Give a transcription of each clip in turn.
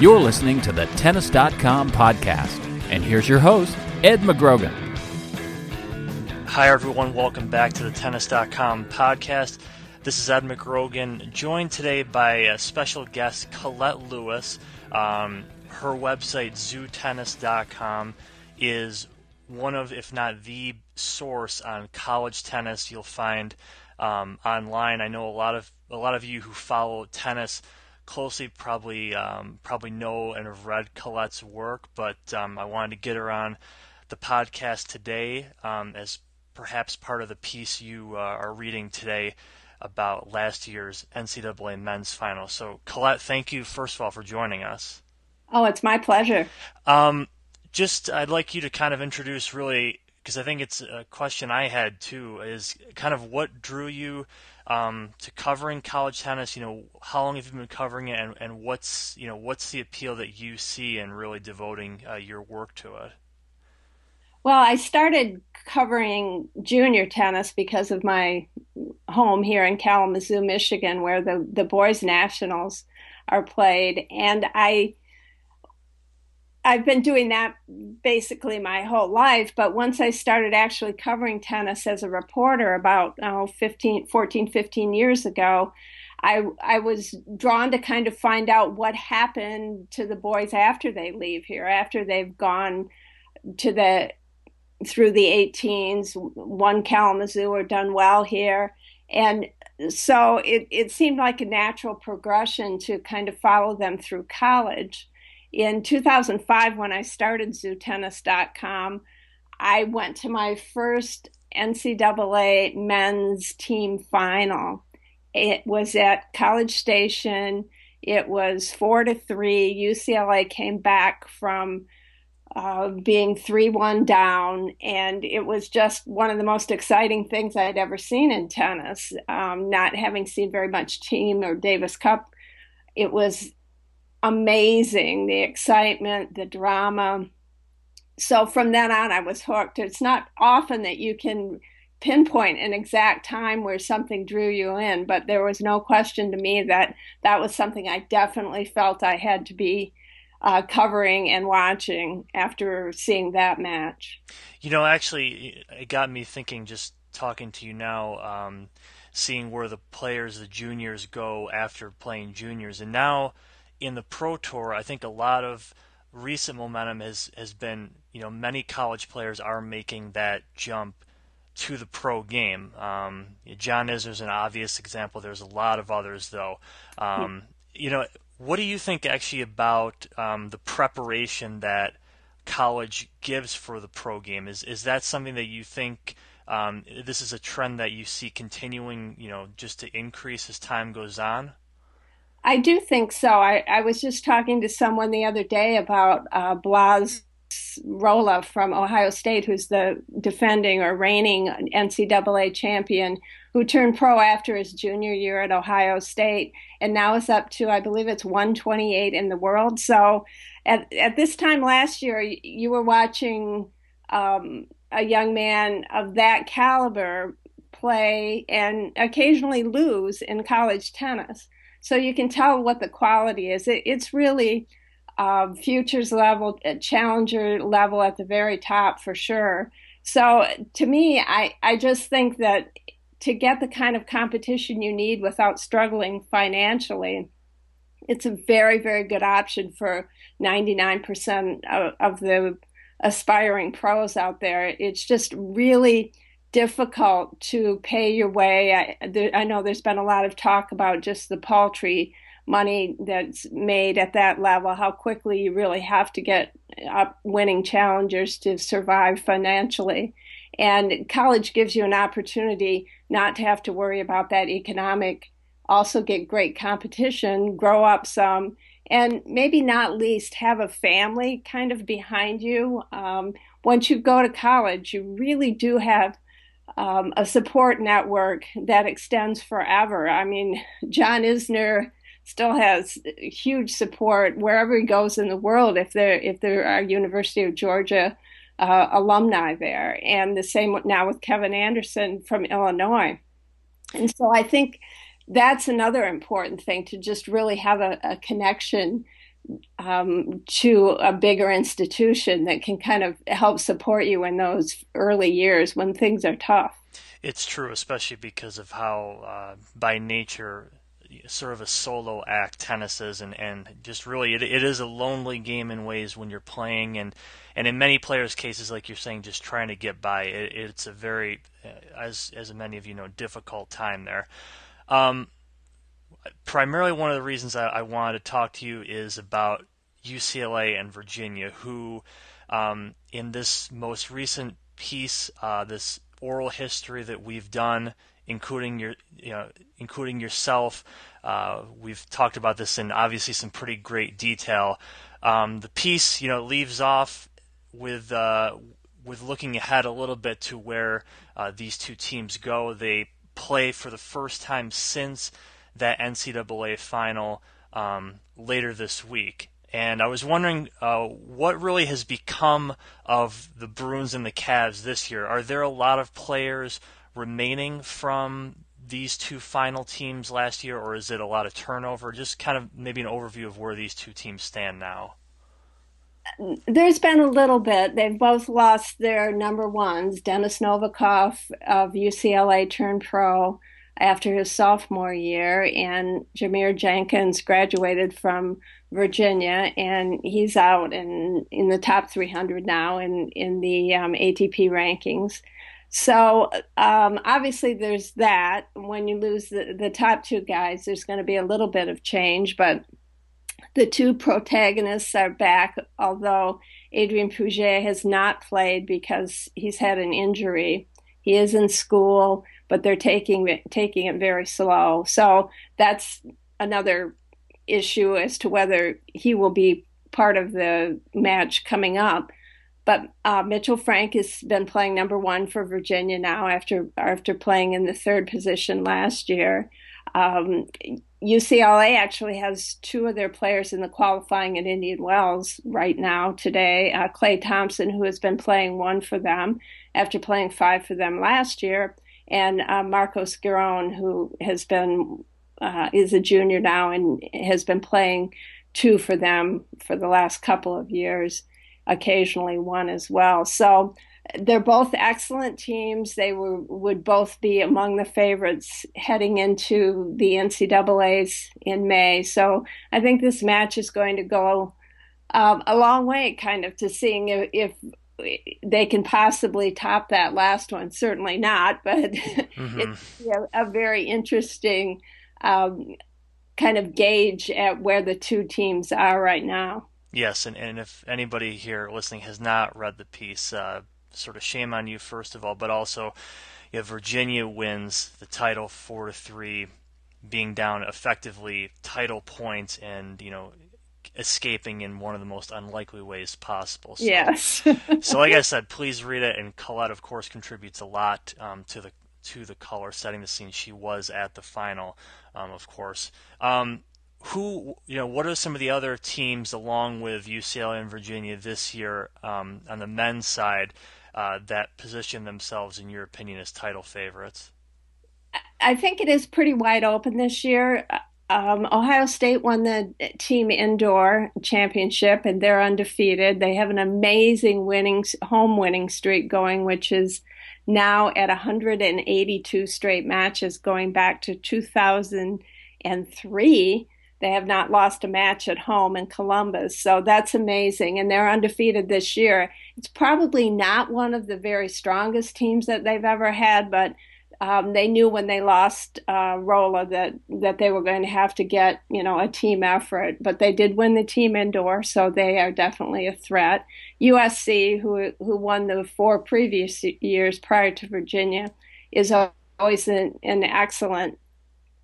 You're listening to the Tennis.com podcast. And here's your host, Ed McGrogan. Hi, everyone. Welcome back to the Tennis.com podcast. This is Ed McGrogan, joined today by a special guest, Colette Lewis. Um, her website, zootennis.com, is one of, if not the source on college tennis you'll find um, online. I know a lot of a lot of you who follow tennis closely probably um, probably know and have read Colette's work, but um, I wanted to get her on the podcast today um, as perhaps part of the piece you uh, are reading today about last year's NCAA men's final. So, Colette, thank you first of all for joining us. Oh, it's my pleasure. Um, just I'd like you to kind of introduce really because I think it's a question I had too is kind of what drew you um, to covering college tennis. You know, how long have you been covering it, and, and what's you know what's the appeal that you see in really devoting uh, your work to it? Well, I started covering junior tennis because of my home here in Kalamazoo, Michigan, where the the boys nationals are played, and I I've been doing that basically my whole life, but once I started actually covering tennis as a reporter about oh, 15, 14, 15 years ago, I, I was drawn to kind of find out what happened to the boys after they leave here, after they've gone to the through the 18s, won Kalamazoo or done well here. And so it, it seemed like a natural progression to kind of follow them through college in 2005, when I started zootennis.com, I went to my first NCAA men's team final. It was at College Station. It was four to three. UCLA came back from uh, being 3 1 down, and it was just one of the most exciting things I'd ever seen in tennis. Um, not having seen very much team or Davis Cup, it was amazing the excitement, the drama. So from then on, I was hooked. It's not often that you can pinpoint an exact time where something drew you in, but there was no question to me that that was something I definitely felt I had to be uh, covering and watching after seeing that match. You know, actually, it got me thinking just talking to you now. Um, seeing where the players, the juniors, go after playing juniors, and now in the Pro Tour, I think a lot of recent momentum has has been you know many college players are making that jump to the pro game. Um, John Isner's an obvious example. There's a lot of others though. Um, you know, what do you think actually about um, the preparation that college gives for the pro game? Is is that something that you think? Um, this is a trend that you see continuing, you know, just to increase as time goes on. I do think so. I, I was just talking to someone the other day about uh, Blaz Rola from Ohio State, who's the defending or reigning NCAA champion, who turned pro after his junior year at Ohio State and now is up to, I believe it's 128 in the world. So at, at this time last year, you were watching um, a young man of that caliber play and occasionally lose in college tennis. So you can tell what the quality is. It, it's really uh, futures level, uh, challenger level at the very top for sure. So to me, I, I just think that to get the kind of competition you need without struggling financially, it's a very, very good option for 99% of, of the aspiring pros out there. It's just really difficult to pay your way. I, there, I know there's been a lot of talk about just the paltry money that's made at that level, how quickly you really have to get up winning challengers to survive financially. And college gives you an opportunity not to have to worry about that economic, also get great competition, grow up some, and maybe not least have a family kind of behind you. Um, once you go to college, you really do have um, a support network that extends forever. I mean, John Isner still has huge support wherever he goes in the world. If there if there are University of Georgia uh, alumni there, and the same now with Kevin Anderson from Illinois. And so I think that's another important thing to just really have a, a connection um, to a bigger institution that can kind of help support you in those early years when things are tough. It's true, especially because of how, uh, by nature, sort of a solo act tennis is, and, and just really it, it is a lonely game in ways when you're playing, and and in many players' cases, like you're saying, just trying to get by. It, it's a very, uh, as as many of you know, difficult time there. Um, primarily, one of the reasons I, I wanted to talk to you is about UCLA and Virginia, who um, in this most recent piece, uh, this oral history that we've done including your, you know, including yourself. Uh, we've talked about this in obviously some pretty great detail. Um, the piece, you know, leaves off with uh, with looking ahead a little bit to where uh, these two teams go. They play for the first time since that NCAA final um, later this week. And I was wondering uh, what really has become of the Bruins and the Cavs this year. Are there a lot of players remaining from these two final teams last year, or is it a lot of turnover? Just kind of maybe an overview of where these two teams stand now. There's been a little bit. They've both lost their number ones. Denis Novikov of UCLA turned pro after his sophomore year, and Jarmere Jenkins graduated from Virginia, and he's out in in the top 300 now in in the um, ATP rankings. So um, obviously there's that. When you lose the, the top two guys, there's going to be a little bit of change, but the two protagonists are back, although Adrien Puget has not played because he's had an injury. He is in school, but they're taking taking it very slow. So that's another issue as to whether he will be part of the match coming up. But uh, Mitchell Frank has been playing number one for Virginia now after after playing in the third position last year. Um, UCLA actually has two of their players in the qualifying at Indian Wells right now today. Uh, Clay Thompson, who has been playing one for them after playing five for them last year, and uh, Marcos Giron, who has been uh, is a junior now and has been playing two for them for the last couple of years occasionally one as well. So they're both excellent teams. They were, would both be among the favorites heading into the NCAA's in May. So I think this match is going to go um, a long way, kind of, to seeing if, if, they can possibly top that last one. Certainly not, but mm-hmm. it's you know, a very interesting um, kind of gauge at where the two teams are right now. Yes, and, and if anybody here listening has not read the piece, uh, sort of shame on you first of all, but also, you know, Virginia wins the title four to three, being down effectively title points, and you know, escaping in one of the most unlikely ways possible. So, yes. so, like I said, please read it, and Colette, of course, contributes a lot um, to the to the color, setting the scene. She was at the final, um, of course. Um, who you know what are some of the other teams along with UCLA and Virginia this year um, on the men's side uh, that position themselves in your opinion as title favorites? I think it is pretty wide open this year. Um, Ohio State won the team indoor championship and they're undefeated. They have an amazing winning home winning streak going, which is now at 182 straight matches going back to 2003 They have not lost a match at home in Columbus. So that's amazing. And they're undefeated this year. It's probably not one of the very strongest teams that they've ever had, but um, they knew when they lost uh, Rola that that they were going to have to get you know a team effort, but they did win the team indoor, so they are definitely a threat. USC, who who won the four previous years prior to Virginia, is always an, an excellent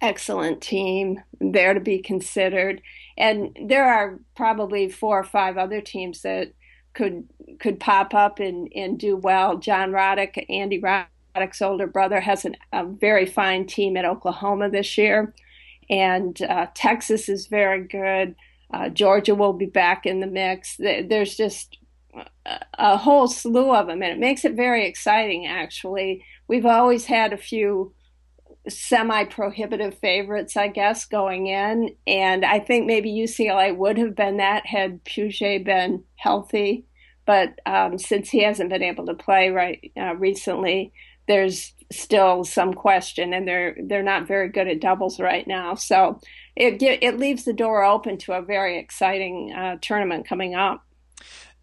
excellent team there to be considered, and there are probably four or five other teams that could could pop up and, and do well. John Roddick, Andy Roddick's older brother has an, a very fine team at Oklahoma this year, and uh, Texas is very good. Uh, Georgia will be back in the mix. There's just a whole slew of them, and it makes it very exciting. Actually, we've always had a few semi-prohibitive favorites, I guess, going in, and I think maybe UCLA would have been that had Puget been healthy. But um, since he hasn't been able to play right uh, recently, there's still some question, and they're they're not very good at doubles right now. So it it leaves the door open to a very exciting uh, tournament coming up.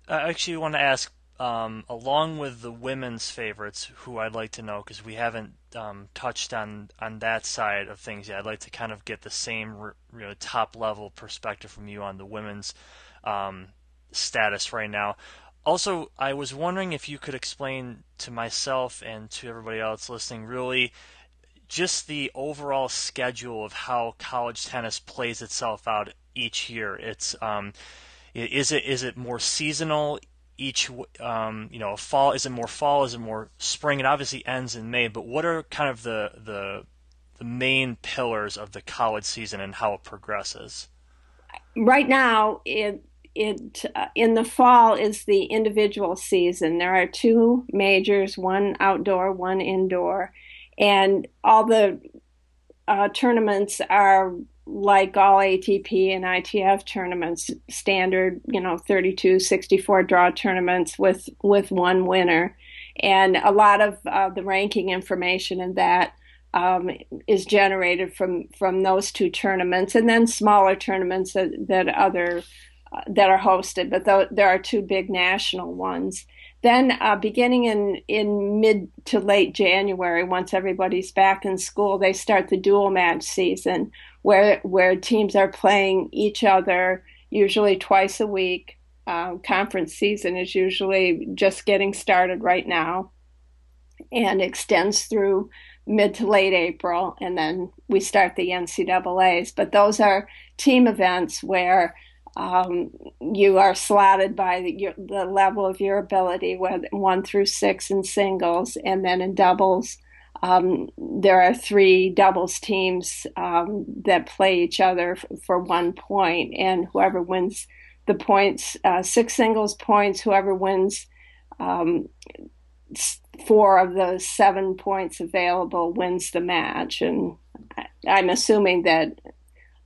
I actually want to ask, um, along with the women's favorites, who I'd like to know because we haven't um, touched on on that side of things yet. I'd like to kind of get the same you know, top level perspective from you on the women's um, status right now. Also, I was wondering if you could explain to myself and to everybody else listening really just the overall schedule of how college tennis plays itself out each year. It's um, is it is it more seasonal each um, you know fall? Is it more fall? Is it more spring? It obviously ends in May, but what are kind of the the the main pillars of the college season and how it progresses? Right now, it it uh, in the fall is the individual season. There are two majors, one outdoor, one indoor, and all the uh, tournaments are like all ATP and ITF tournaments, standard, you know, 32, 64 draw tournaments with with one winner, and a lot of uh, the ranking information in that. Um, is generated from from those two tournaments, and then smaller tournaments that, that other that are hosted, but th- there are two big national ones. Then, uh, beginning in, in mid to late January, once everybody's back in school, they start the dual match season, where where teams are playing each other usually twice a week. Uh, conference season is usually just getting started right now, and extends through mid to late April, and then we start the NCAA's. But those are team events where um, you are slotted by the, your, the, level of your ability, with one through six in singles, and then in doubles. Um, there are three doubles teams um, that play each other f- for one point, and whoever wins the points, uh, six singles points, whoever wins um, four of the seven points available wins the match. And I'm assuming that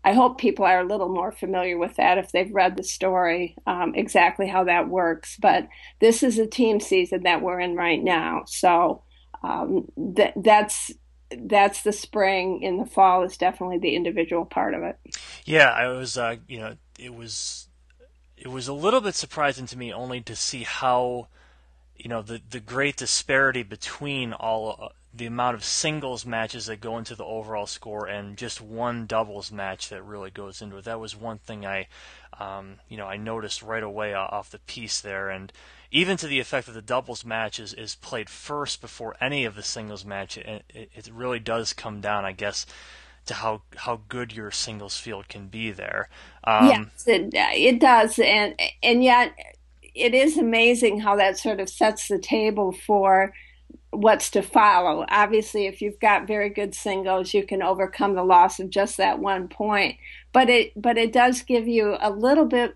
I hope people are a little more familiar with that if they've read the story, um, exactly how that works. But this is a team season that we're in right now, so um, th- that's that's the spring. In the fall is definitely the individual part of it. Yeah, I was, uh, you know, it was it was a little bit surprising to me only to see how you know the the great disparity between all uh, the amount of singles matches that go into the overall score and just one doubles match that really goes into it. That was one thing I, um, you know, I noticed right away off the piece there, and even to the effect that the doubles match is, is played first before any of the singles match. It, it really does come down, I guess, to how how good your singles field can be there. Um, yes, it it does, and and yet it is amazing how that sort of sets the table for what's to follow. Obviously, if you've got very good singles, you can overcome the loss of just that one point. But it but it does give you a little bit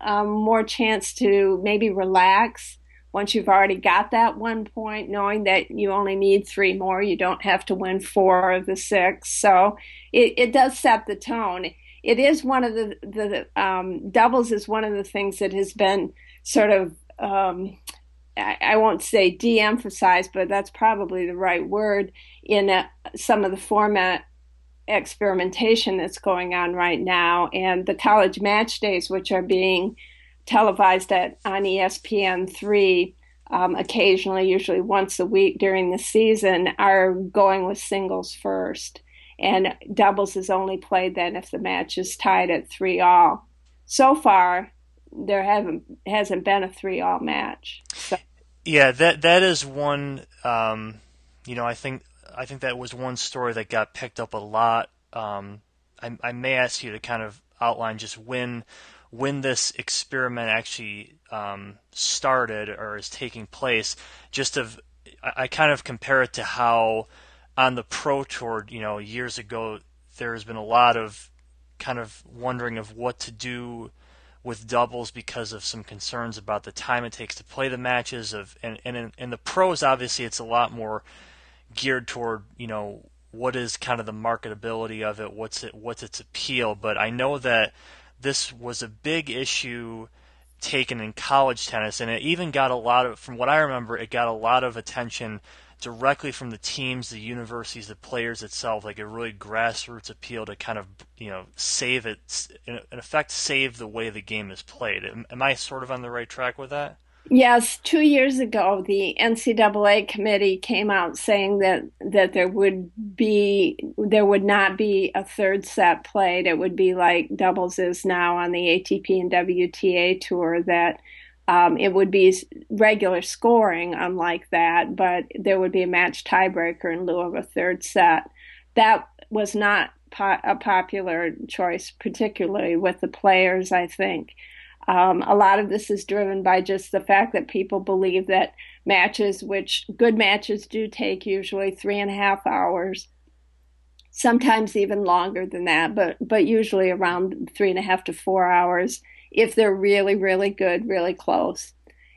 um, more chance to maybe relax once you've already got that one point, knowing that you only need three more. You don't have to win four of the six. So it, it does set the tone. It is one of the the um, doubles is one of the things that has been sort of um, I, won't say de-emphasize, but that's probably the right word in a, some of the format experimentation that's going on right now, and the college match days, which are being televised at on ESPN three. Um, occasionally, usually once a week during the season, are going with singles first and doubles is only played then if the match is tied at three all. So far, there haven't hasn't been a three all match. So. Yeah, that that is one. Um, you know, I think I think that was one story that got picked up a lot. Um, I, I may ask you to kind of outline just when when this experiment actually um, started or is taking place. Just of I, I kind of compare it to how on the pro tour, you know, years ago, there's been a lot of kind of wondering of what to do with doubles because of some concerns about the time it takes to play the matches of and and in, in the pros obviously it's a lot more geared toward you know what is kind of the marketability of it what's it what's its appeal. But I know that this was a big issue taken in college tennis and it even got a lot of from what I remember it got a lot of attention directly from the teams, the universities, the players itself, like a really grassroots appeal to kind of you know save it, in effect, save the way the game is played. Am, am I sort of on the right track with that? Yes, two years ago, the NCAA committee came out saying that that there would be there would not be a third set played. It would be like doubles is now on the ATP and WTA tour. That um, it would be regular scoring, unlike that, but there would be a match tiebreaker in lieu of a third set. That was not po- a popular choice, particularly with the players, I think. Um, a lot of this is driven by just the fact that people believe that matches, which good matches do take usually three and a half hours, sometimes even longer than that, but but usually around three and a half to four hours if they're really, really good, really close.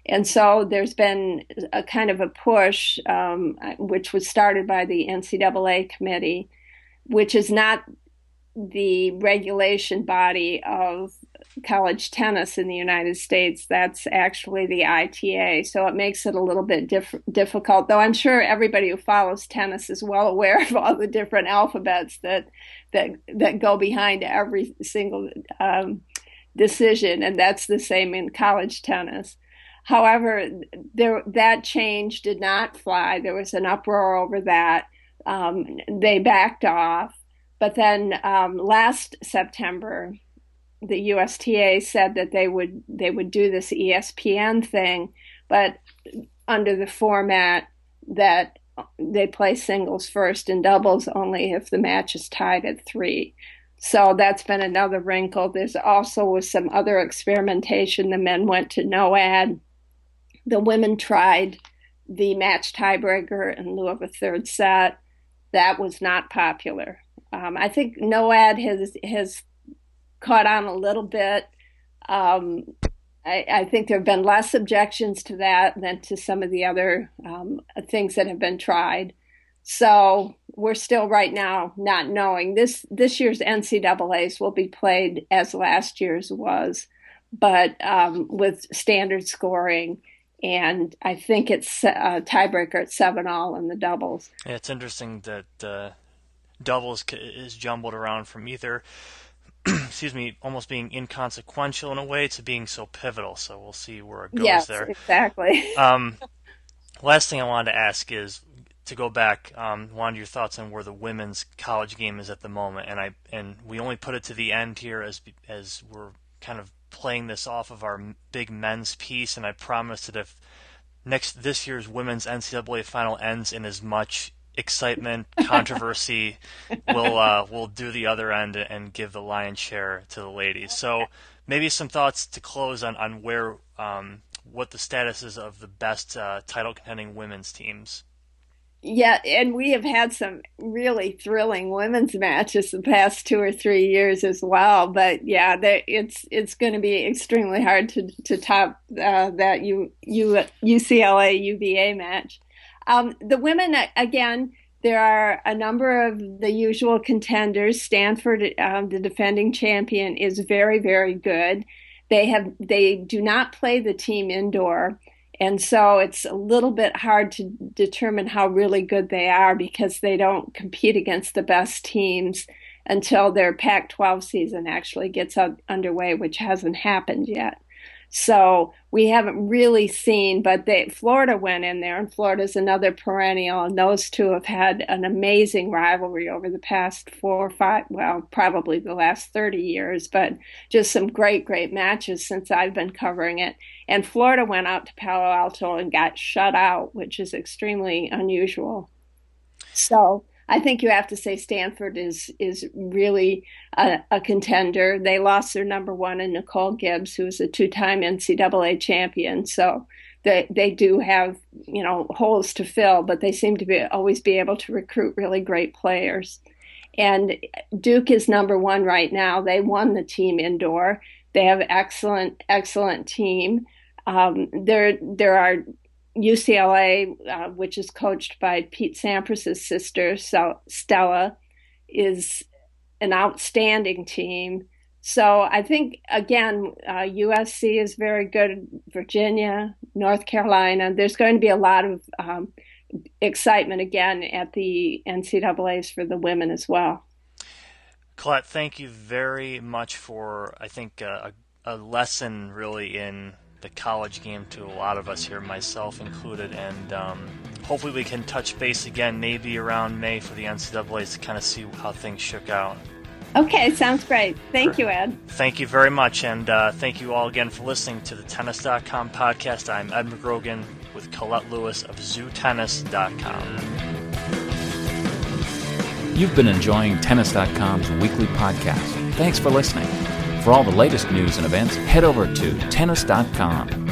And so there's been a kind of a push, um, which was started by the NCAA committee, which is not the regulation body of college tennis in the United States. That's actually the ITA. So it makes it a little bit diff- difficult, though I'm sure everybody who follows tennis is well aware of all the different alphabets that that that go behind every single um, decision, and that's the same in college tennis. However, there that change did not fly. There was an uproar over that. Um, they backed off, but then um, last September, the USTA said that they would they would do this ESPN thing, but under the format that they play singles first and doubles only if the match is tied at three. So that's been another wrinkle. There's also was some other experimentation. The men went to no ad. The women tried the match tiebreaker in lieu of a third set. That was not popular. Um, I think no ad has has caught on a little bit. Um, I, I, think there have been less objections to that than to some of the other um, things that have been tried. So we're still right now not knowing. This this year's NCAA's will be played as last year's was, but um, with standard scoring. And I think it's a tiebreaker at seven all in the doubles. Yeah, it's interesting that uh, doubles is jumbled around from either, excuse me, almost being inconsequential in a way to being so pivotal. So we'll see where it goes yes, there. exactly. um, last thing I wanted to ask is to go back, um, wanted your thoughts on where the women's college game is at the moment, and I and we only put it to the end here as as we're kind of playing this off of our big men's piece, and I promise that if next this year's women's NCAA final ends in as much excitement, controversy, we'll uh, we'll do the other end and give the lion's share to the ladies. So maybe some thoughts to close on on where um, what the status is of the best uh, title contending women's teams yeah, and we have had some really thrilling women's matches the past two or three years as well. But yeah, it's it's going to be extremely hard to to top uh, that U, U, UCLA UVA match. Um, the women again, there are a number of the usual contenders. Stanford, um, the defending champion, is very very good. They have they do not play the team indoor And so it's a little bit hard to determine how really good they are because they don't compete against the best teams until their Pac 12 season actually gets underway, which hasn't happened yet. So we haven't really seen, but they, Florida went in there, and Florida's another perennial, and those two have had an amazing rivalry over the past four or five, well, probably the last 30 years, but just some great, great matches since I've been covering it. And Florida went out to Palo Alto and got shut out, which is extremely unusual. So I think you have to say Stanford is is really a, a, contender. They lost their number one in Nicole Gibbs, who is a two-time NCAA champion. So they they do have you know holes to fill, but they seem to be always be able to recruit really great players. And Duke is number one right now. They won the team indoor. They have excellent excellent team. Um, there there are UCLA, uh, which is coached by Pete Sampras' sister, Stella, is an outstanding team. So I think again, uh, USC is very good. Virginia, North Carolina. There's going to be a lot of um, excitement again at the NCAA's for the women as well. Colette, thank you very much for I think uh, a, a lesson really in the college game to a lot of us here, myself included, and um, hopefully we can touch base again maybe around May for the NCAA's to kind of see how things shook out. Okay, sounds great. Thank you, Ed. Thank you very much, and uh, thank you all again for listening to the Tennis.com podcast. I'm Ed McGrogan with Colette Lewis of ZooTennis.com. You've been enjoying Tennis.com's weekly podcast. Thanks for listening. For all the latest news and events, head over to tennis.com.